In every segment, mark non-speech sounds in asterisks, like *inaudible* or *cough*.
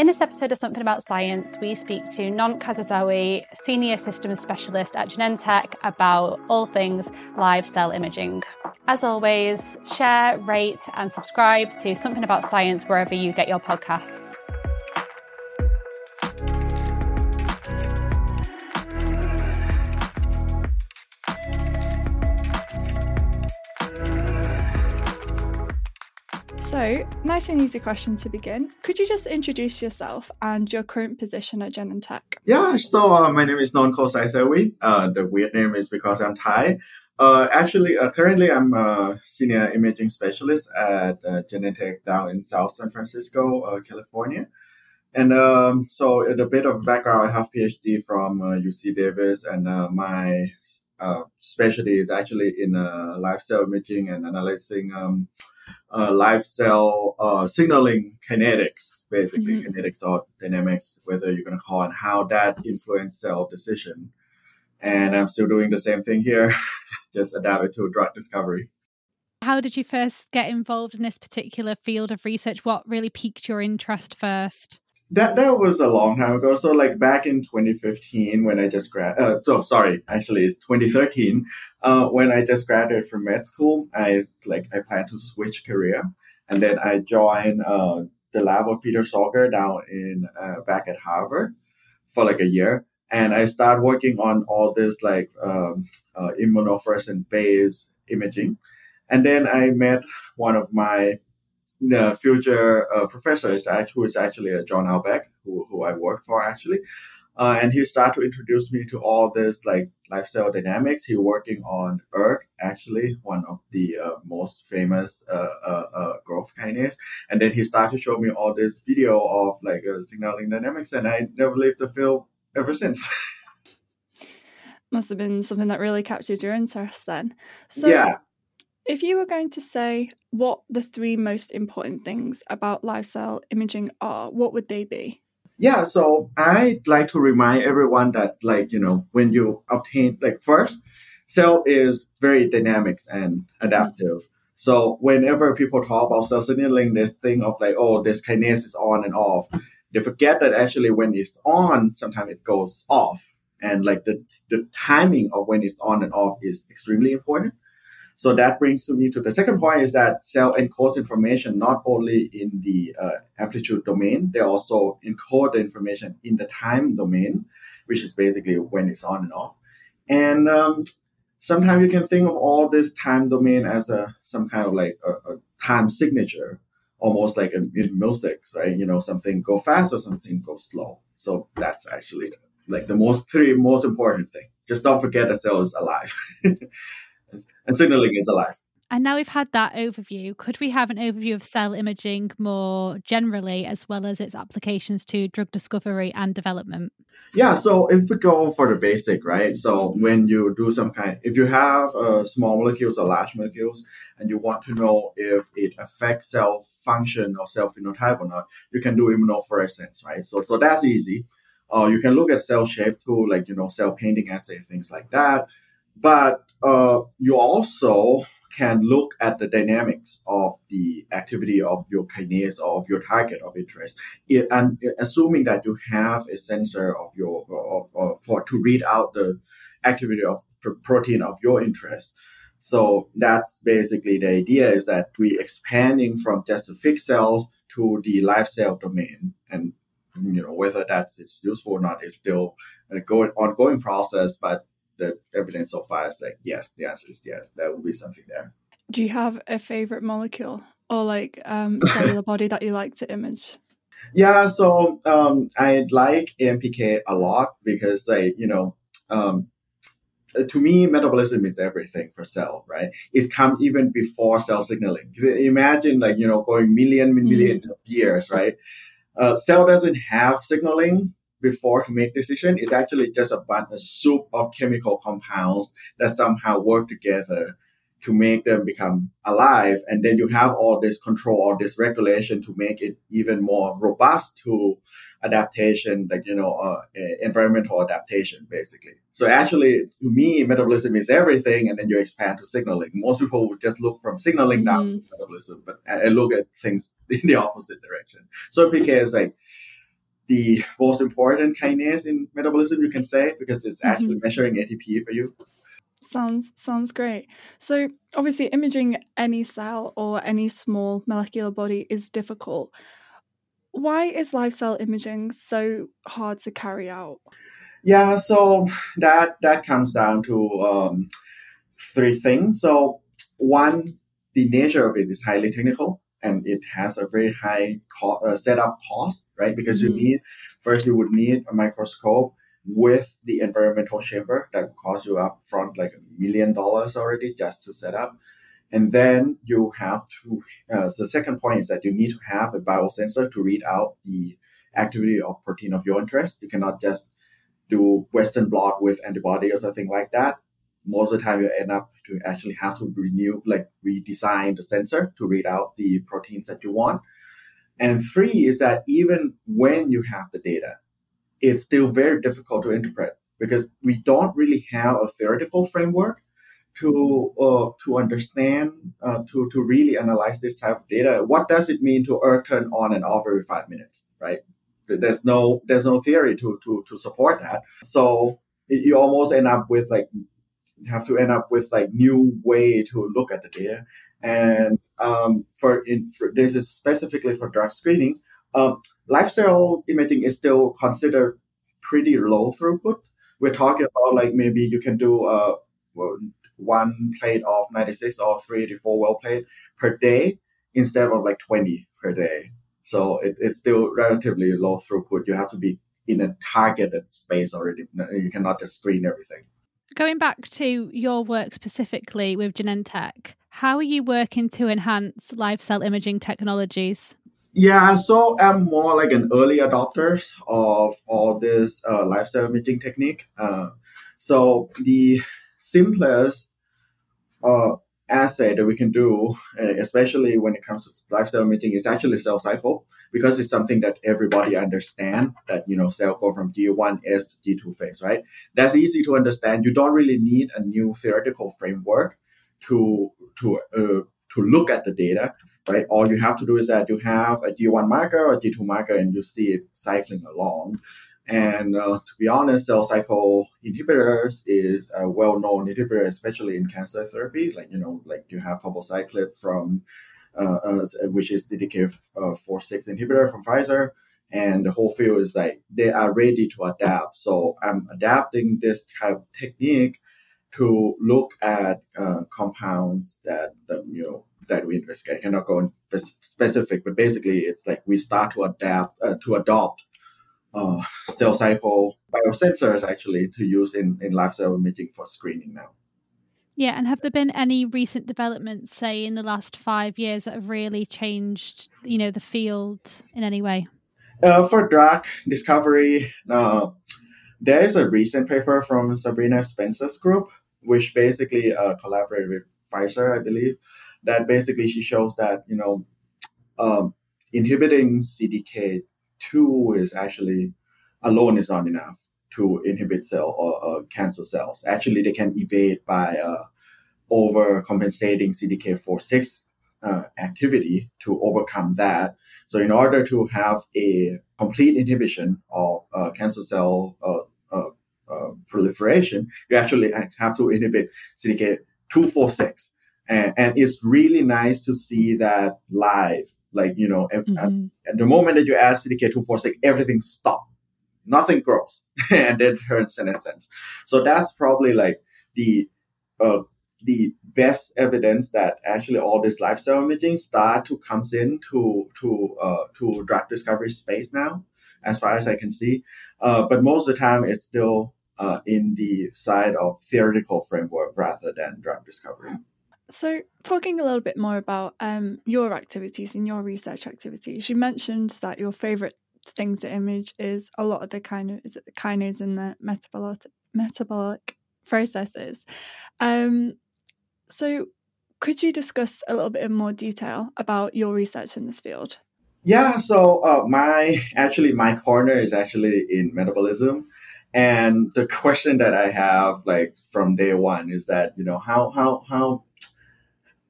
In this episode of Something About Science, we speak to Nont Kosaisawe, Senior Systems Specialist at Genentech, about all things live cell imaging. As always, share, rate, and subscribe to Something About Science wherever you get your podcasts. So, nice and easy question to begin. Could you just introduce yourself and your current position at Genentech? Yeah, so uh, my name is Nont Kosaisawe. Uh, the weird name is because I'm Thai. Uh, actually, uh, currently I'm a senior imaging specialist at uh, Genentech down in South San Francisco, uh, California. And um, so, a bit of background, I have PhD from UC Davis, and my specialty is actually in live cell imaging and analyzing. Um, uh, live cell uh, signaling kinetics, basically mm-hmm. kinetics or dynamics, whether you're going to call it, how that influence cell decision. And I'm still doing the same thing here, *laughs* just adapted to drug discovery. How did you first get involved in this particular field of research? What really piqued your interest first? That that was a long time ago. So like back in 2015 when I just grad uh, so sorry, actually it's 2013 uh, when I just graduated from med school. I like I plan to switch career, and then I joined uh, the lab of Peter Sorger down in uh, back at Harvard for like a year, and I started working on all this like um, uh, immunofluorescent based imaging, and then I met one of my the future uh, professor is actually, who is actually uh, John Albeck, who, who I worked for actually. Uh, and he started to introduce me to all this like live cell dynamics. He working on ERK, actually one of the uh, most famous uh, uh, uh, growth kinase. And then he started to show me all this video of like signaling dynamics, and I never left the field ever since. *laughs* Must have been something that really captured your interest then. So yeah. If you were going to say what the three most important things about live cell imaging are, what would they be? Yeah, so I'd like to remind everyone that, like, you know, when you obtain, like, first, cell is very dynamic and adaptive. So whenever people talk about cell signaling, this thing of like, oh, this kinase is on and off, they forget that actually when it's on, sometimes it goes off. And like the, the timing of when it's on and off is extremely important. So that brings me to the second point is that cell encodes information not only in the uh, amplitude domain, they also encode the information in the time domain, which is basically when it's on and off. And um, sometimes you can think of all this time domain as a some kind of like a, a time signature, almost like in, in music, right? You know, something go fast or something go slow. So that's actually like the most three most important thing. Just don't forget that cell is alive. *laughs* and signaling is alive. And now we've had that overview, could we have an overview of cell imaging more generally, as well as its applications to drug discovery and development? Yeah, so if we go for the basic, right? So when you do some kind, if you have uh, small molecules or large molecules, and you want to know if it affects cell function or cell phenotype or not, you can do immunofluorescence, right? So so that's easy. Uh, you can look at cell shape too, like you know, cell painting assay, things like that. But uh, you also can look at the dynamics of the activity of your kinase or of your target of interest, it, and assuming that you have a sensor of your of, of, for to read out the activity of protein of your interest. So that's basically the idea is that we expanding from just the fixed cells to the live cell domain, and you know whether that's it's useful or not is still a going ongoing process, but the evidence so far is like yes the answer is yes. There will be something there do you have a favorite molecule or like um, *laughs* cellular body that you like to image? Yeah so um, i like ampk a lot because like you know um, to me metabolism is everything for cell right? It's come even before cell signaling. Imagine like you know going million million mm. of years right? Uh, cell doesn't have signaling before to make decision is actually just a bunch of soup of chemical compounds that somehow work together to make them become alive. And then you have all this control all this regulation to make it even more robust to adaptation, like, you know, uh, environmental adaptation, basically. So actually, to me, metabolism is everything. And then you expand to signaling. Most people would just look from signaling down mm-hmm. to metabolism, but and look at things *laughs* in the opposite direction. So AMPK is like, the most important kinase in metabolism, you can say, because it's actually mm-hmm. measuring ATP for you. Sounds sounds great. So obviously, imaging any cell or any small molecular body is difficult. Why is live cell imaging so hard to carry out? Yeah, so that that comes down to um, three things. So one, the nature of it is highly technical and it has a very high co- uh, setup cost, right? Because mm-hmm. you need first you would need a microscope with the environmental chamber that would cost you up front like a million dollars already just to set up. And then you have to, uh, so the second point is that you need to have a biosensor to read out the activity of protein of your interest. You cannot just do Western blot with antibody or something like that. Most of the time you end up to actually have to renew, like redesign the sensor to read out the proteins that you want. And three is that even when you have the data, it's still very difficult to interpret because we don't really have a theoretical framework to uh, to understand uh, to to really analyze this type of data. What does it mean to turn on and off every five minutes? Right? There's no there's no theory to to to support that. So you almost end up with like have to end up with like new way to look at the data. And um, for, in, for this is specifically for drug screening. Um, cell imaging is still considered pretty low throughput. We're talking about like maybe you can do uh, one plate of 96 or 384 well plate per day instead of like 20 per day. So it, it's still relatively low throughput. You have to be in a targeted space already. You cannot just screen everything. Going back to your work specifically with Genentech, how are you working to enhance live cell imaging technologies? Yeah, so I'm more like an early adopter of all this uh, live cell imaging technique. Uh, so the simplest uh, assay that we can do, uh, especially when it comes to live cell imaging, is actually cell cycle because it's something that everybody understand that you know cell go from G1S to G2 phase, right? That's easy to understand. You don't really need a new theoretical framework to to uh, to look at the data right? All you have to do is that you have a G1 marker or G2 marker and you see it cycling along. And uh, to be honest, cell cycle inhibitors is a well-known inhibitor, especially in cancer therapy. Like, you know, like you have palbociclib from, uh, uh, which is CDK4/6 inhibitor from Pfizer. And the whole field is like, they are ready to adapt. So I'm adapting this type of technique to look at uh, compounds that, you know, that we investigate. I cannot go into specific, but basically it's like we start to adapt uh, to adopt uh, cell cycle biosensors actually to use in, in live cell imaging for screening now. Yeah, and have there been any recent developments, say in the last five years, that have really changed, you know, the field in any way? Uh, for drug discovery, uh, there is a recent paper from Sabrina Spencer's group, which basically uh, collaborated with Pfizer, I believe, that basically she shows that you know um, inhibiting CDK two is actually alone is not enough to inhibit cell or uh, cancer cells. Actually, they can evade by uh, overcompensating CDK4/6 uh, activity to overcome that. So, in order to have a complete inhibition of uh, cancer cell uh, uh, proliferation, you actually have to inhibit CDK246 and, and it's really nice to see that live. Like you know, mm-hmm. at, at, the moment that you add CDK two four six, everything stops. Nothing grows, *laughs* and then turns senescence. So that's probably like the uh, the best evidence that actually all this cell imaging start to comes into to uh, to drug discovery space now, as far as I can see. Uh, but most of the time, it's still uh, in the side of theoretical framework rather than drug discovery. So, talking a little bit more about um, your activities and your research activities, you mentioned that your favorite thing to image is a lot of the kind of is it the kinase and the metabolic metabolic processes. Um, so, could you discuss a little bit in more detail about your research in this field? Yeah, so uh, my actually my corner is actually in metabolism, and the question that I have like from day one is that you know how how how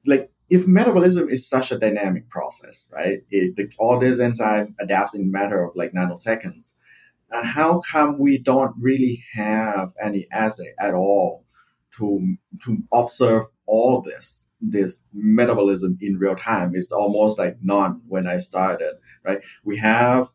like if metabolism is such a dynamic process, right? It, the, all this enzyme adapts in a matter of like nanoseconds. Uh, how come we don't really have any assay at all to to observe all this this metabolism in real time? It's almost like none when I started, right? We have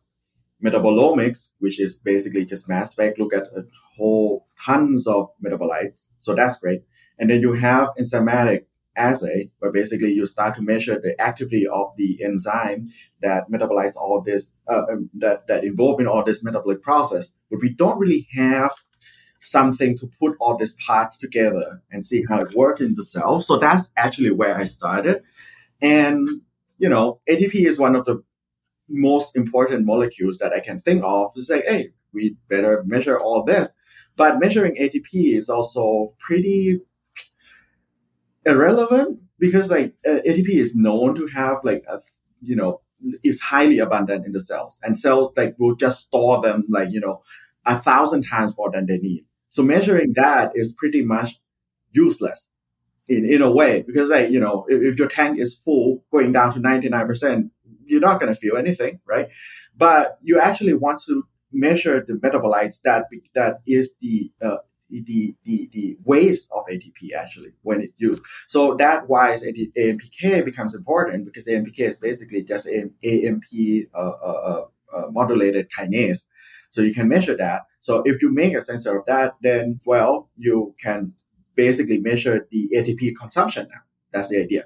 metabolomics, which is basically just mass spec, look at a whole tons of metabolites. So that's great. And then you have enzymatic assay, where basically you start to measure the activity of the enzyme that metabolites all this, uh, um, that, that involved in all this metabolic process. But we don't really have something to put all these parts together and see how it works in the cell. So that's actually where I started. And, you know, ATP is one of the most important molecules that I can think of to say, hey, we better measure all this. But measuring ATP is also pretty irrelevant because like uh, ATP is known to have like a you know is highly abundant in the cells and cells like will just store them like you know a thousand times more than they need. So measuring that is pretty much useless in, in a way because like you know if, if your tank is full going down to 99% you're not going to feel anything right but you actually want to measure the metabolites that that is the uh, the, the, the waste of ATP actually when it's used. So that why AMPK becomes important because AMPK is basically just an AMP uh, uh, uh, modulated kinase. So you can measure that. So if you make a sensor of that, then well, you can basically measure the ATP consumption now. That's the idea.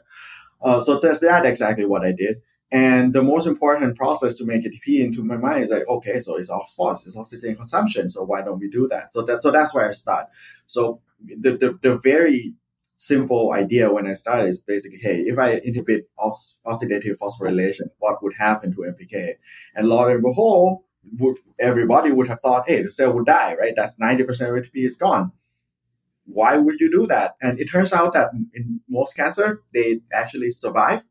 Uh, so that's that exactly what I did. And the most important process to make ATP into my mind is like, okay, so it's phosphorus, it's oxygen consumption. So why don't we do that? So that so that's where I start. So the, the, the very simple idea when I started is basically, hey, if I inhibit oxidative phosphorylation, what would happen to AMPK? And lo and behold, would, everybody would have thought, hey, the cell would die, right? That's 90% of ATP is gone. Why would you do that? And it turns out that in most cancer, they actually survive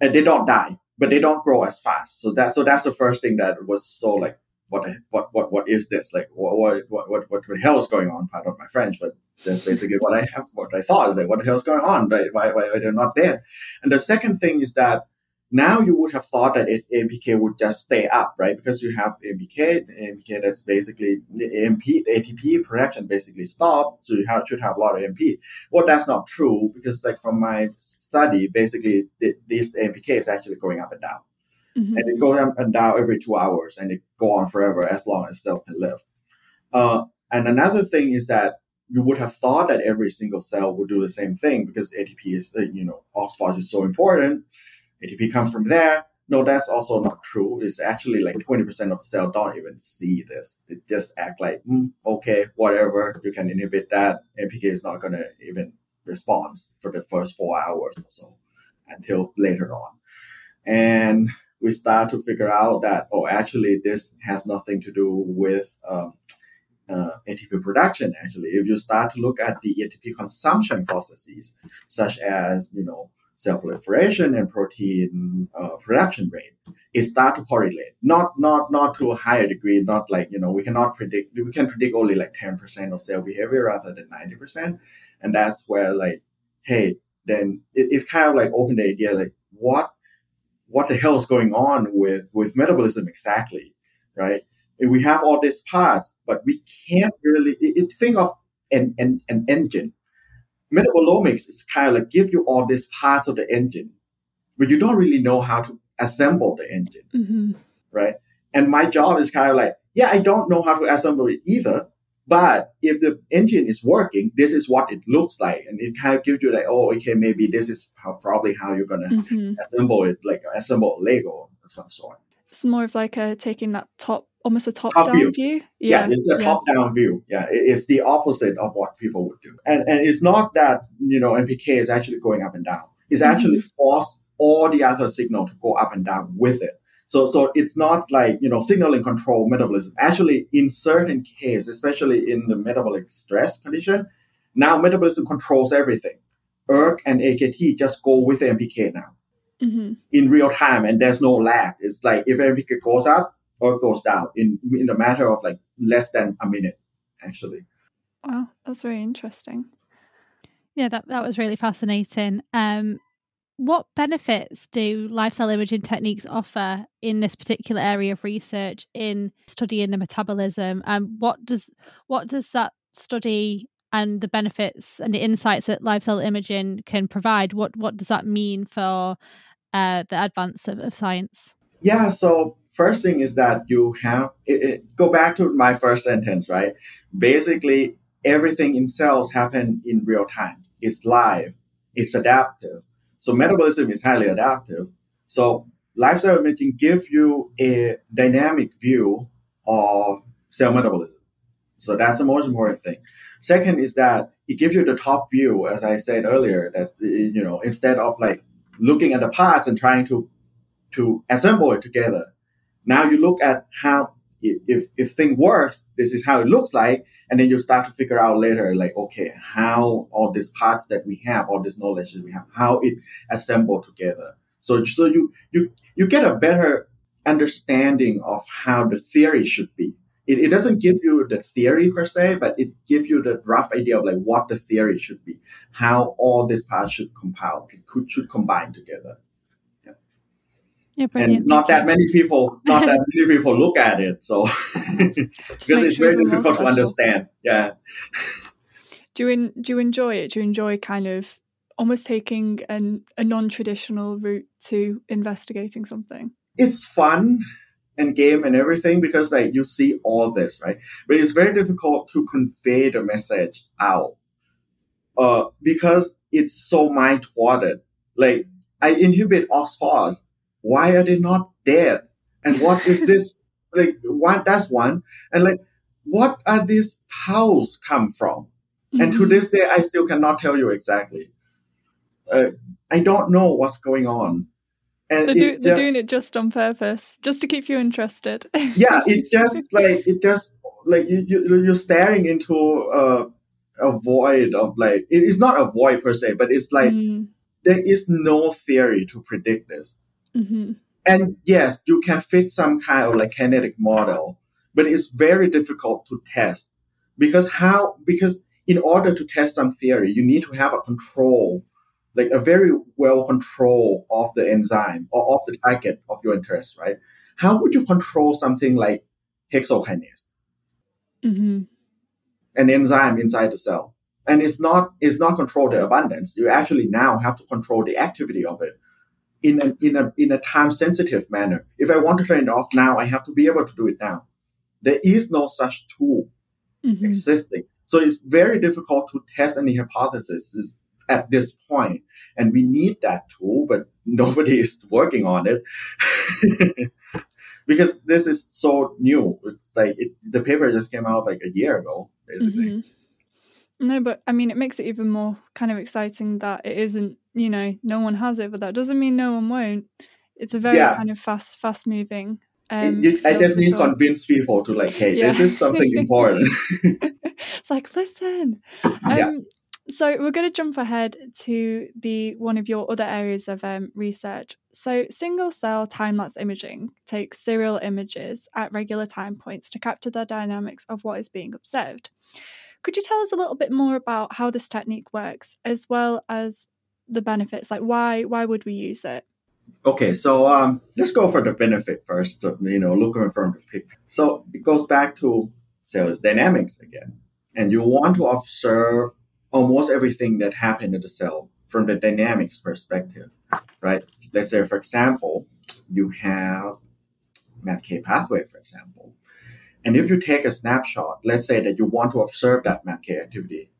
and they don't die, but they don't grow as fast. So that's so that's the first thing that was so like what what what what is this like what what what what, the hell is going on? Pardon my French, but that's basically what I have what I thought is like what the hell is going on? Why why, why they're not there? And the second thing is that now you would have thought that it, AMPK would just stay up, right? Because you have AMPK, AMPK that's basically AMP, ATP production basically stop, so you have, should have a lot of AMP. Well, that's not true because, like from my study, basically this AMPK is actually going up and down, mm-hmm. and it goes up and down every two hours, and it go on forever as long as cell can live. Uh, and another thing is that you would have thought that every single cell would do the same thing because ATP is, uh, you know, phosphorus is so important ATP comes from there. No, that's also not true. It's actually like 20% of the cell don't even see this. It just act like, mm, okay, whatever, you can inhibit that. AMPK is not going to even respond for the first four hours or so until later on. And we start to figure out that, oh, actually, this has nothing to do with um, uh, ATP production. Actually, if you start to look at the ATP consumption processes, such as, you know, cell proliferation and protein uh, production rate, it start to correlate. Not not not to a higher degree. Not like you know we cannot predict. We can predict only like ten percent of cell behavior rather than ninety percent, and that's where like, hey, then it, it's kind of like open the idea like what what the hell is going on with with metabolism exactly, right? And we have all these parts, but we can't really it, it, think of an, an an engine metabolomics is kind of like give you all these parts of the engine, but you don't really know how to assemble the engine, mm-hmm. right? And my job is kind of like, yeah, I don't know how to assemble it either. But if the engine is working, this is what it looks like, and it kind of gives you like, oh, okay, maybe this is how, probably how you're gonna mm-hmm. assemble it, like assemble Lego of some sort. It's more of like a taking that top almost a top, top down view. view. Yeah. yeah. it's a yeah. top down view. Yeah, it's the opposite of what people would do. And and it's not that you know AMPK is actually going up and down. It's mm-hmm. actually forced all the other signal to go up and down with it. So so it's not like you know signaling control metabolism. Actually, in certain cases, especially in the metabolic stress condition, now metabolism controls everything. ERK and AKT just go with AMPK now. Mm-hmm. in real time and there's no lag. It's like if AMPK goes up, or goes down in in a matter of like less than a minute actually. Wow that's very interesting. Yeah that, that was really fascinating. Um what benefits do live cell imaging techniques offer in this particular area of research in studying the metabolism? And what does what does that study and the benefits and the insights that live cell imaging can provide what what does that mean for uh, the advance of, of, science? Yeah so first thing is that you have it, it, go back to my first sentence right basically everything in cells happen in real time it's live it's adaptive so metabolism is highly adaptive. So live cell imaging gives you a dynamic view of cell metabolism. So that's the most important thing. Second is that it gives you the top view, as I said earlier, that you know instead of like looking at the parts and trying to to assemble it together, now you look at how if if thing works, this is how it looks like, and then you start to figure out later, like okay, how all these parts that we have, all this knowledge that we have, how it assembled together. So so you you you get a better understanding of how the theory should be. It, it doesn't give you the theory per se, but it gives you the rough idea of like what the theory should be, how all these parts should compile, could, should combine together. Yeah, and not that many people, not that many people look at it. So *laughs* *laughs* because it's very difficult to understand. Yeah. Do you in, do you enjoy it? Do you enjoy kind of almost taking an, a non-traditional route to investigating something? It's fun and game and everything because like you see all this, right? But it's very difficult to convey the message out. Uh, because it's so mind thwarted. Like I inhibit OXPHOS why are they not dead? And what is this? *laughs* like, what? That's one. And like, what are these pulse come from? Mm-hmm. And to mm-hmm. this day, I still cannot tell you exactly. Uh, I don't know what's going on. And they're, do, they're doing it just on purpose, just to keep you interested. *laughs* yeah, it just like it just like you, you you're staring into a, a void of like it's not a void per se, but it's like mm. there is no theory to predict this. Mm-hmm. And yes, you can fit some kind of like kinetic model, but it's very difficult to test because how, because in order to test some theory, you need to have a control, like a very well control of the enzyme or of the target of your interest, right? How would you control something like hexokinase? Mm-hmm. An enzyme inside the cell. And it's not, it's not control the abundance. You actually now have to control the activity of it in a, in a, in a time sensitive manner. If I want to turn it off now, I have to be able to do it now. There is no such tool mm-hmm. existing. So it's very difficult to test any hypothesis at this point. And we need that tool, but *laughs* nobody is working on it. *laughs* because this is so new. It's like it, the paper just came out like a year ago, basically. Mm-hmm. No, but I mean, it makes it even more kind of exciting that it isn't, you know, no one has it, but that doesn't mean no one won't. It's a very yeah. kind of fast, fast moving. Um, you, I just need to sure. convince people to like, hey, yeah. this is something important. *laughs* *laughs* it's like, listen. Um, yeah. So we're going to jump ahead to the one of your other areas of um, research. So single cell time lapse imaging takes serial images at regular time points to capture the dynamics of what is being observed. Could you tell us a little bit more about how this technique works, as well as the benefits? Like, why why would we use it? Okay, so um, let's go for the benefit first. You know, looking from the picture. So it goes back to sales dynamics again, and you want to observe almost everything that happened in the cell from the dynamics perspective, right? Let's say, for example, you have MAPK pathway, for example. And if you take a snapshot, let's say that you want to observe that MAPK activity,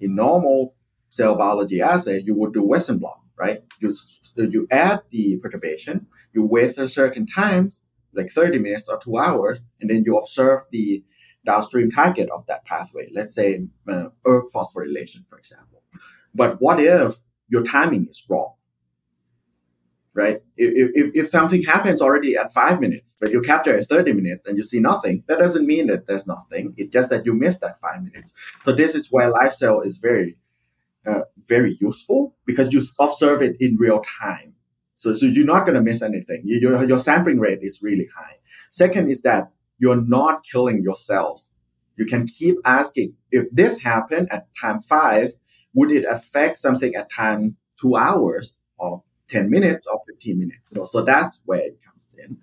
in normal cell biology assay, you would do Western blot, right? You, you add the perturbation, you wait a certain times, like 30 minutes or two hours, and then you observe the downstream target of that pathway, let's say uh, ERK phosphorylation, for example. But what if your timing is wrong? right? If, if, if something happens already at five minutes, but you capture at 30 minutes and you see nothing, that doesn't mean that there's nothing. It's just that you missed that five minutes. So this is where live cell is very, uh, very useful because you observe it in real time. So, so you're not going to miss anything. You, your, your sampling rate is really high. Second is that you're not killing your cells. You can keep asking, if this happened at time five, would it affect something at time two hours or 10 minutes or 15 minutes. So, so that's where it comes in.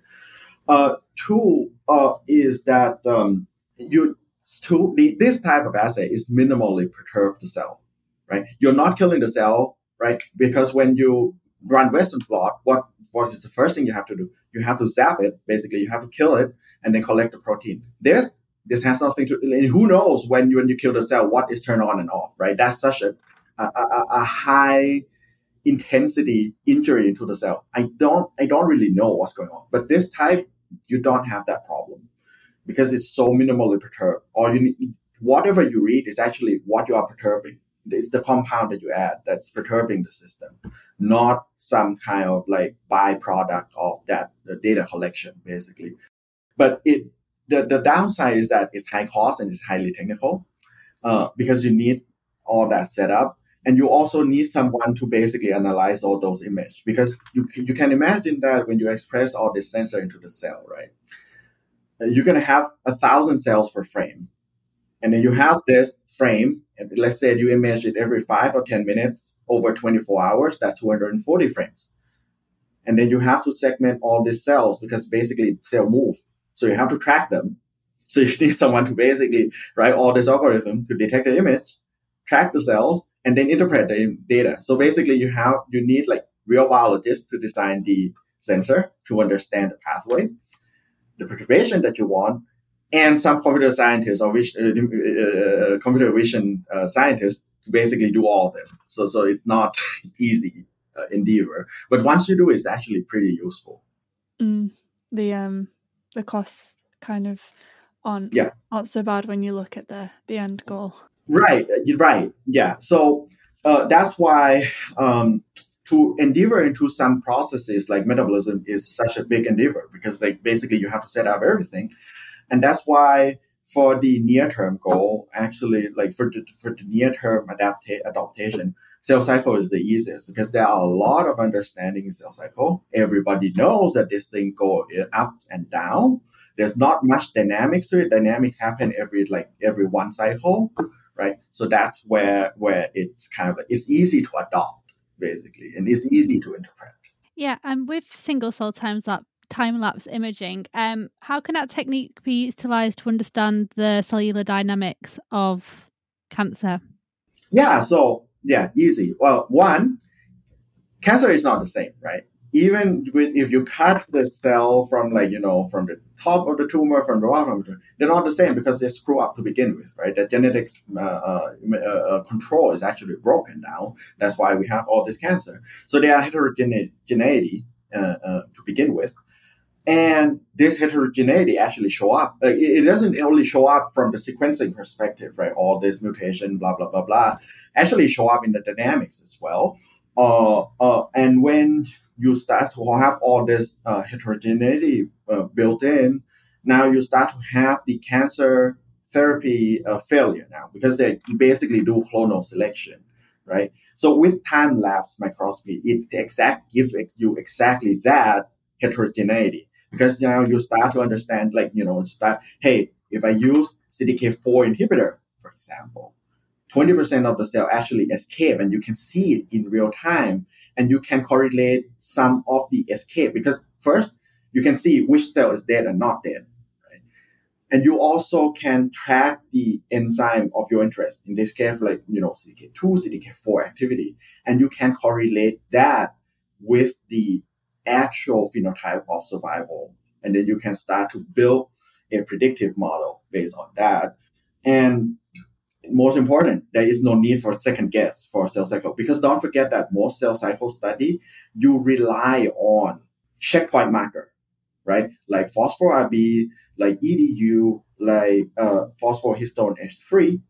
Uh, two uh, is that um, you to the, this type of assay is minimally perturb the cell, right? You're not killing the cell, right? Because when you run Western blot, what what is the first thing you have to do? You have to zap it. Basically, you have to kill it and then collect the protein. This this has nothing to. And who knows when you when you kill the cell, what is turned on and off, right? That's such a a, a, a high intensity injury into the cell. I don't I don't really know what's going on. But this type, you don't have that problem because it's so minimally perturbed. Or you need, whatever you read is actually what you are perturbing. It's the compound that you add that's perturbing the system, not some kind of like byproduct of that the data collection, basically. But it the, the downside is that it's high cost and it's highly technical uh, because you need all that set up. And you also need someone to basically analyze all those images because you, you can imagine that when you express all this sensor into the cell right? You're going to have a thousand cells per frame and then you have this frame. And let's say you image it every five or ten minutes over 24 hours that's 240 frames. And then you have to segment all these cells because basically cell move. So you have to track them. So you *laughs* need someone to basically write all this algorithm to detect the image track the cells and then interpret the data. So basically you have you need like real biologists to design the sensor to understand the pathway the perturbation that you want, and some computer scientists or vision, uh, uh, computer vision uh, scientists to basically do all this. So, so it's not *laughs* easy uh, endeavor, but once you do, it's actually pretty useful. Mm, the um the costs kind of on yeah aren't so bad when you look at the the end goal. Right, uh, right, yeah. So uh, that's why um, to endeavor into some processes like metabolism is such a big endeavor because like basically you have to set up everything and that's why for the near term goal actually like for the, for the near term adapta- adaptation cell cycle is the easiest because there are a lot of understanding in cell cycle. Everybody knows that this thing go uh, up and down. There's not much dynamics to it. Dynamics happen every like every one cycle right? So that's where where it's kind of it's easy to adopt basically, and it's easy to interpret. Yeah, and with single cell times lapse time lapse imaging, um, how can that technique be utilized to understand the cellular dynamics of cancer? Yeah, so yeah, easy. Well, one, cancer is not the same, right? even if you cut the cell from like you know from the top of the tumor from the bottom of the tumor, they're not the same because they screw up to begin with right the genetics uh, uh, uh, control is actually broken down that's why we have all this cancer so they are heterogeneity uh, uh, to begin with and this heterogeneity actually show up it doesn't only show up from the sequencing perspective right? All this mutation blah blah blah blah actually show up in the dynamics as well. Uh, uh, and when you start to have all this uh, heterogeneity uh, built in, now you start to have the cancer therapy uh, failure now because they basically do clonal selection, right? So with time lapse microscopy, it exact gives you exactly that heterogeneity because now you start to understand, like you know, start hey, if I use CDK4 inhibitor, for example, 20% of the cell actually escape and you can see it in real time and you can correlate some of the escape because first you can see which cell is dead and not dead right? and you also can track the enzyme of your interest in this case like you know cdk2 cdk4 activity and you can correlate that with the actual phenotype of survival and then you can start to build a predictive model based on that and most important, there is no need for second guess for cell cycle because don't forget that most cell cycle study, you rely on checkpoint marker, right? Like phospho-Rb, like EDU, like uh, phosphohistone H3.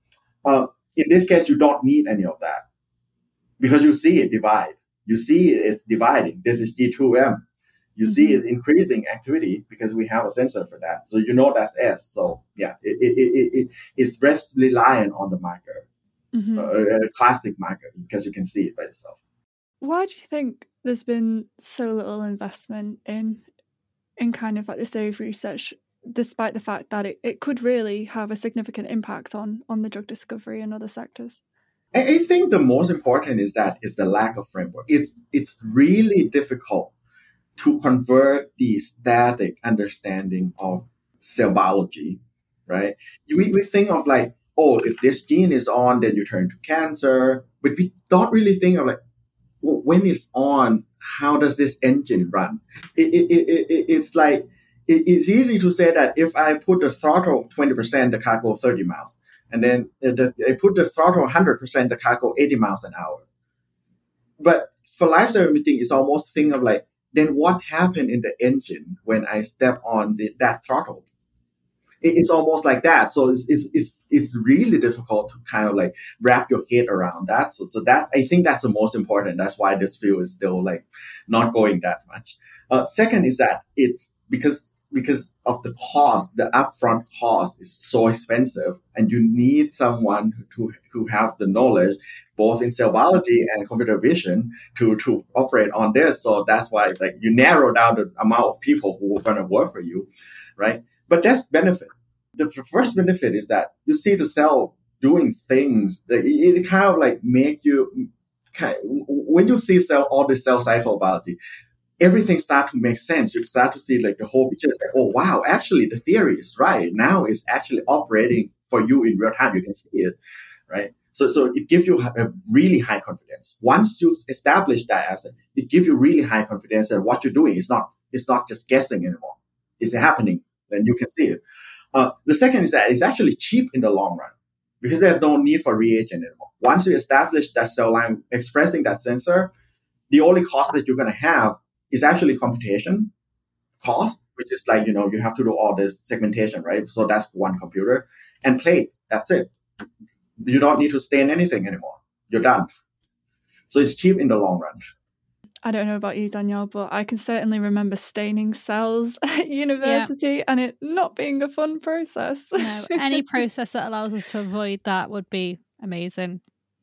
Uh, in this case, you don't need any of that because you see it divide. You see it's dividing. This is G2M you see mm-hmm. it increasing activity because we have a sensor for that. So you know that's S. So yeah, it, it, it, it it's best reliant on the marker, mm-hmm. uh, a classic marker because you can see it by yourself. Why do you think there's been so little investment in in kind of like this area of research, despite the fact that it, it could really have a significant impact on on the drug discovery and other sectors? I, think the most important is that is the lack of framework. It's it's really difficult to convert the static understanding of cell biology, right? We, we think of like, oh, if this gene is on, then you turn to cancer. But we don't really think of like, well, when it's on, how does this engine run? It, it, it, it it's like, it's easy to say that if I put the throttle 20%, the car goes 30 miles. And then I put the throttle 100%, the car go 80 miles an hour. But for live cell imaging, it's almost think of like, then what happened in the engine when I step on the, that throttle? it's almost like that. So it's, it's, it's, it's really difficult to kind of like wrap your head around that. So, so that, I think that's the most important. That's why this field is still like not going that much. Uh, second is that it's because, because of the cost, the upfront cost is so expensive and you need someone who, who have the knowledge both in cell biology and computer vision to, to operate on this. So that's why like you narrow down the amount of people who are going to work for you, right? But that's benefit. The first benefit is that you see the cell doing things it kind of like make you kind of, when you see cell all the cell cycle biology, everything start to make sense. You start to see like the whole picture is like, oh wow, actually the theory is right. Now it's actually operating for you in real time. You can see it, right? So, so it gives you a really high confidence. Once you establish that asset, it gives you really high confidence that what you're doing is not, it's not just guessing anymore. It's happening and you can see it. Uh, the second is that it's actually cheap in the long run because there's no need for reagent anymore. Once you establish that cell line expressing that sensor, the only cost that you're going to have is actually computation cost, which is like, you know, you have to do all this segmentation, right? So that's one computer and plates. That's it. You don't need to stain anything anymore. You're done. So it's cheap in the long run. I don't know about you, Danielle, but I can certainly remember staining cells *laughs* at university yeah. and it not being a fun process. no, any *laughs* process that allows us to avoid that would be amazing.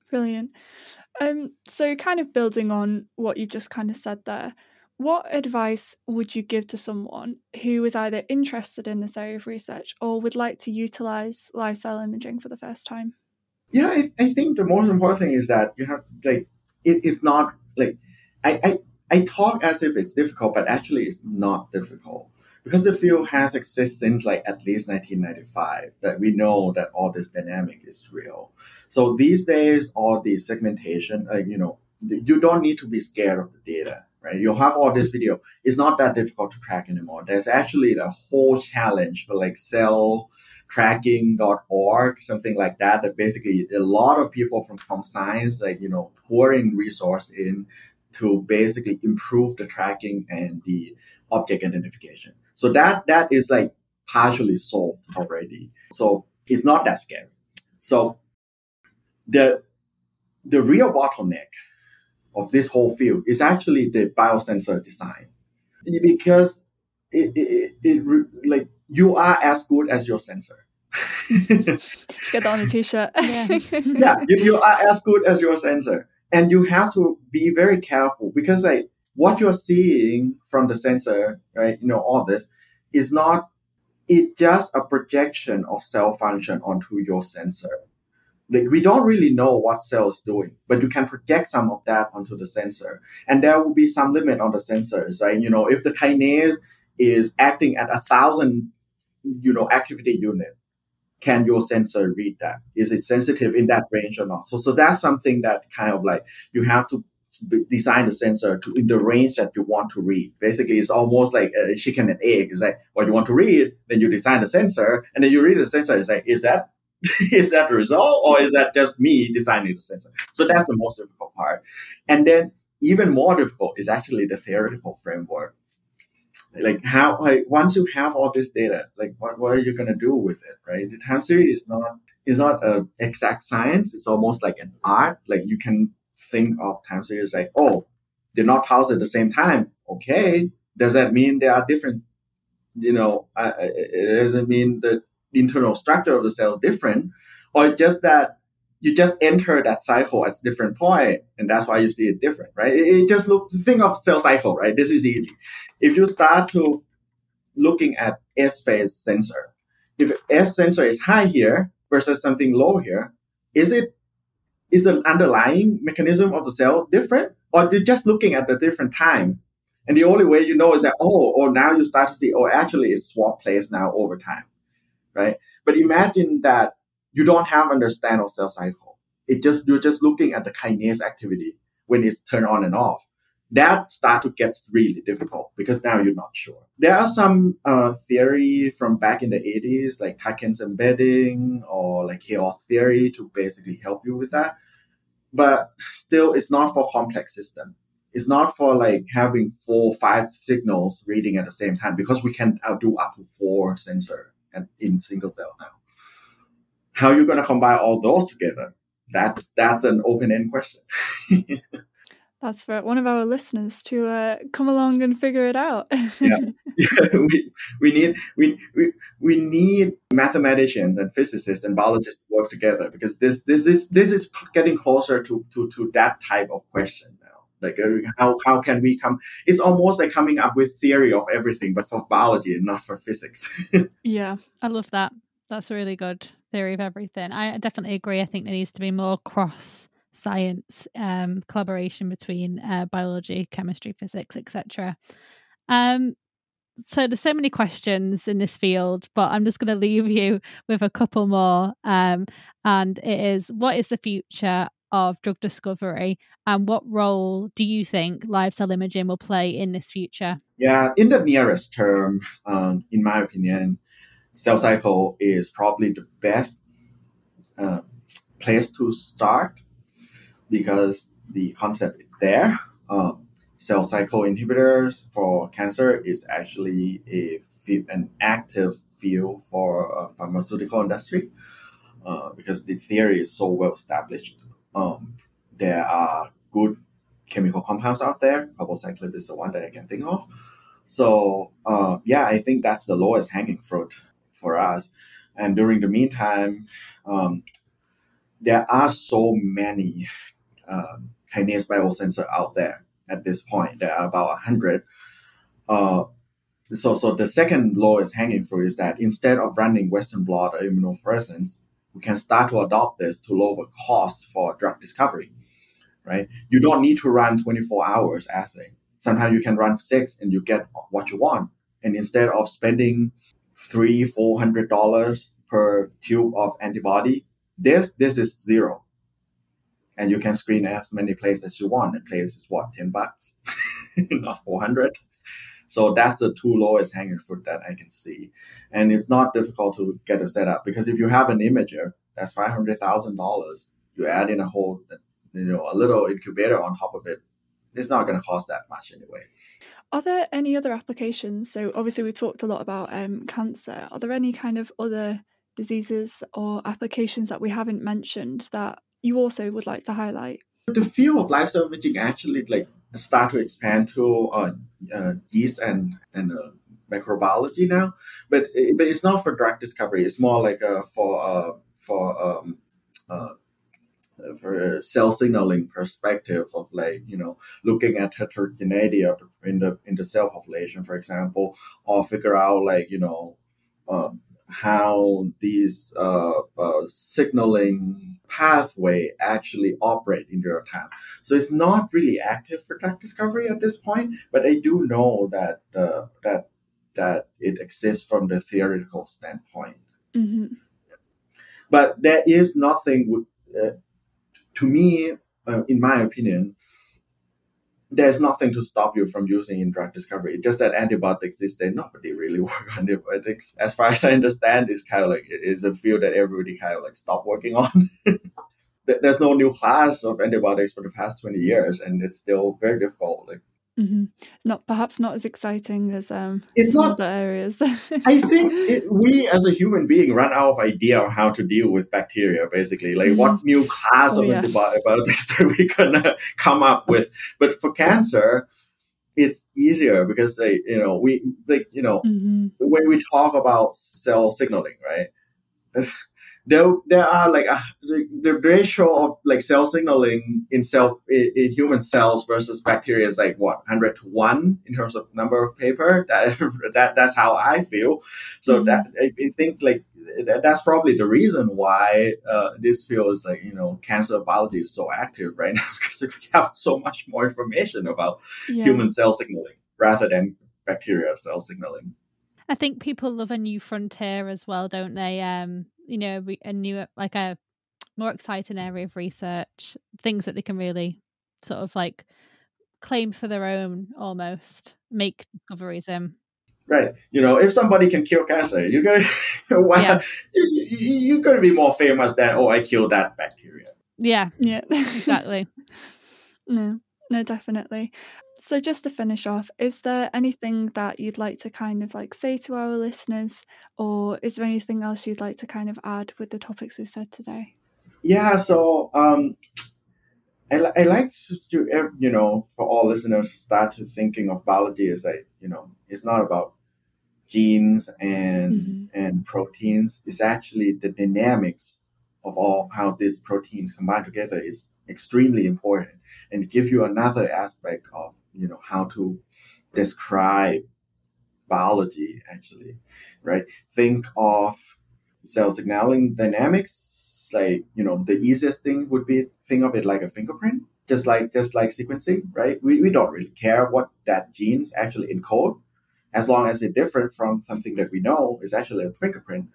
Brilliant. Um, so, kind of building on what you've just kind of said there, what advice would you give to someone who is either interested in this area of research or would like to utilize cell imaging for the first time? Yeah, I, I think the most important thing is that you have like it is not like I, I, I talk as if it's difficult, but actually it's not difficult because the field has existed since like at least 1995 that we know that all this dynamic is real. So these days, all the segmentation, like, you know, you don't need to be scared of the data, right? You'll have all this video. It's not that difficult to track anymore. There's actually a whole challenge for like cell tracking.org, something like that, that basically a lot of people from, from science, like, you know, pouring resource in to basically improve the tracking and the object identification. So that that is like partially solved already. So it's not that scary. So the the real bottleneck of this whole field is actually the biosensor design because it, it, it, it like you are as good as your sensor. *laughs* Just get that on a t-shirt. *laughs* yeah, *laughs* yeah you, you are as good as your sensor and you have to be very careful because like what you're seeing from the sensor, right? You know, all this is not it's just a projection of cell function onto your sensor. Like we don't really know what cell is doing, but you can project some of that onto the sensor. And there will be some limit on the sensors, right? You know, if the kinase is acting at a thousand, you know, activity unit, can your sensor read that? Is it sensitive in that range or not? So, so that's something that kind of like you have to design the sensor to in the range that you want to read. Basically, it's almost like a chicken and egg. It's like what you want to read, then you design the sensor, and then you read the sensor. It's like, is that *laughs* is that the result, or is that just me designing the sensor? So that's the most difficult part. And then even more difficult is actually the theoretical framework. Like how like once you have all this data like what, what are you going to do with it right? The time series is not is not a exact science. It's almost like an art. Like you can think of time series like oh they're not housed at the same time. Okay. Does that mean they are different you know it doesn't mean the internal structure of the cell different or just that you just enter that cycle at a different point, and that's why you see it different, right? It, it just look think of cell cycle, right? This is easy. If you start to looking at S phase sensor, if S sensor is high here versus something low here, is it is the underlying mechanism of the cell different, or they're just looking at the different time? And the only way you know is that oh, or oh, now you start to see oh, actually it's swap place now over time, right? But imagine that you don't have understand of cell cycle. It just you're just looking at the kinase activity when it's turned on and off that start to get really difficult because now you're not sure. There are some uh, theory from back in the 80s, like Takens embedding or like chaos theory to basically help you with that. But still, it's not for complex system. It's not for like having four, five signals reading at the same time because we can do up to four sensor and in single cell now. How are you going to combine all those together? That's that's an open end question. *laughs* That's for one of our listeners to uh, come along and figure it out. yeah, *laughs* *laughs* we, we need we, we we need mathematicians and physicists and biologists to work together because this this is this is getting closer to to to that type of question. Like uh, how how can we come? It's almost like coming up with theory of everything, but for biology and not for physics. *laughs* yeah, I love that. That's a really good theory of everything. I definitely agree. I think there needs to be more cross science um, collaboration between uh, biology, chemistry, physics, etc. Um, so there's so many questions in this field, but I'm just going to leave you with a couple more. Um, and it is, what is the future of drug discovery, and what role do you think live cell imaging will play in this future? Yeah, in the nearest term, um, in my opinion, cell cycle is probably the best uh, place to start because the concept is there. Um, cell cycle inhibitors for cancer is actually a an active field for uh, pharmaceutical industry uh, because the theory is so well established. Um, there are good chemical compounds out there. Palbociclib is the one that I can think of. So uh, yeah, I think that's the lowest hanging fruit for us. And during the meantime, um, there are so many um, kinase biosensor out there at this point. There are about 100. Uh, so, so the second lowest hanging fruit is that instead of running Western blot or immunofluorescence, we can start to adopt this to lower cost for drug discovery, right? You don't need to run 24 hours assay. Sometimes you can run six and you get what you want. And instead of spending three, four hundred dollars per tube of antibody, this this is zero and you can screen as many plays as you want. And plays is what, 10 bucks, *laughs* not 400. So that's the two lowest hanging fruit that I can see. And it's not difficult to get a setup because if you have an imager, that's $500,000. You add in a whole, you know, a little incubator on top of it. It's not going to cost that much anyway. Are there any other applications? So obviously we talked a lot about um, cancer. Are there any kind of other diseases or applications that we haven't mentioned that you also would like to highlight? The field of live imaging actually like start to expand to uh, uh, yeast and and uh, microbiology now, but but it's not for drug discovery. It's more like uh, for for um, for cell signaling perspective of like you know looking at heterogeneity in the in the cell population, for example, or figure out like you know um, how these uh, uh, signaling pathway actually operate in real time. So it's not really active for drug discovery at this point, but I do know that uh, that that it exists from the theoretical standpoint. Mm-hmm. But there is nothing, uh, to me, uh, in my opinion, there's nothing to stop you from using in drug discovery. It's just that antibiotics these days nobody really *laughs* work on antibiotics. As far as I understand, it's kind of like it's a field that everybody kind of like stopped working on. *laughs* There's no new class of antibiotics for the past twenty years, and it's still very difficult. Like Mm-hmm. It's not perhaps not as exciting as um, it's not, other areas. *laughs* I think it, we as a human being run out of idea of how to deal with bacteria. Basically, like mm. what new class oh, of yeah. antibiotics *laughs* that we gonna come up with? But for cancer, it's easier because they, you know, we like you know mm-hmm. when we talk about cell signaling, right? *laughs* there there are like a, the, the ratio of like cell signaling in cell in, in, human cells versus bacteria is like what 100 to 1 in terms of number of paper *laughs* that that that's how i feel so mm-hmm. that I, think like that's probably the reason why uh, this field is like you know cancer biology is so active right *laughs* now because we have so much more information about yeah. human cell signaling rather than bacteria cell signaling I think people love a new frontier as well, don't they? Um, you know, a new like a more exciting area of research, things that they can really sort of like claim for their own almost, make discoveries in. Right. You know, if somebody can cure cancer, you're going *laughs* well, yeah. you, are going to be more famous than, oh, I killed that bacteria. Yeah. Yeah. *laughs* exactly. no, no, definitely. So, just to finish off, is there anything that you'd like to kind of like say to our listeners, or is there anything else you'd like to kind of add with the topics we've said today? Yeah, so um, I, I like to, you know, for all listeners to start to thinking of biology as like, you know, it's not about genes and mm-hmm. and proteins. It's actually the dynamics of all how these proteins combine together is extremely important and give you another aspect of you know how to describe biology actually right? Think of cell signaling dynamics like you know the easiest thing would be think of it like a fingerprint just like just like sequencing right? We, we don't really care what that genes actually encode. As long as it's different from something that we know is actually a fingerprint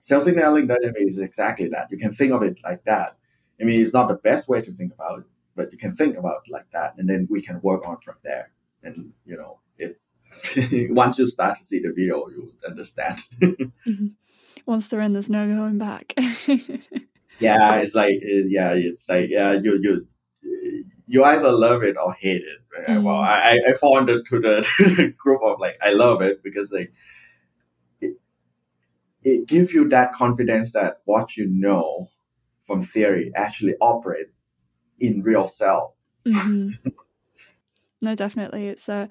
cell signaling dynamics is exactly that. You can think of it like that. I mean it's not the best way to think about it but you can think about it like that and then we can work on from there and you know it's *laughs* once you start to see the video you understand *laughs* mm-hmm. once they're in there's no going back *laughs* yeah it's like yeah it's like yeah you you you either love it or hate it right? mm. well i i fall into to the group of like i love it because like it, it gives you that confidence that what you know from theory actually operate in real cell. Mm-hmm. *laughs* no, definitely. It's a, uh,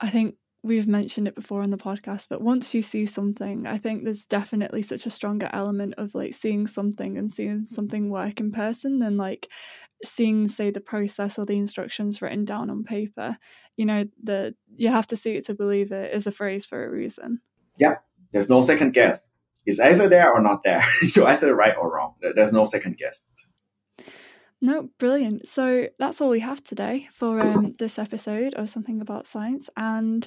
I think we've mentioned it before on the podcast, but once you see something, I think there's definitely such a stronger element of like seeing something and seeing something work in person than like seeing, say, the process or the instructions written down on paper. You know, the you have to see it to believe it is a phrase for a reason. Yeah, there's no second guess. It's either there or not there. *laughs* You're either right or wrong. There's no second guess. No, brilliant. So that's all we have today for um, this episode of Something About Science. And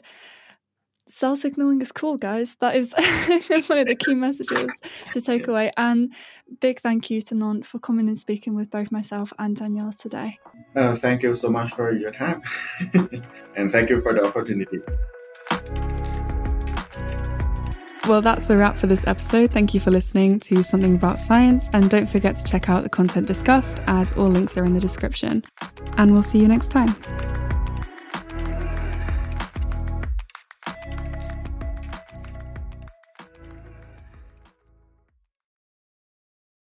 cell signaling is cool, guys. That is *laughs* one of the key messages to take away. And big thank you to Nont for coming and speaking with both myself and Danielle today. Uh, thank you so much for your time. *laughs* and thank you for the opportunity. Well, that's the wrap for this episode. Thank you for listening to Something About Science, and don't forget to check out the content discussed, as all links are in the description. And we'll see you next time.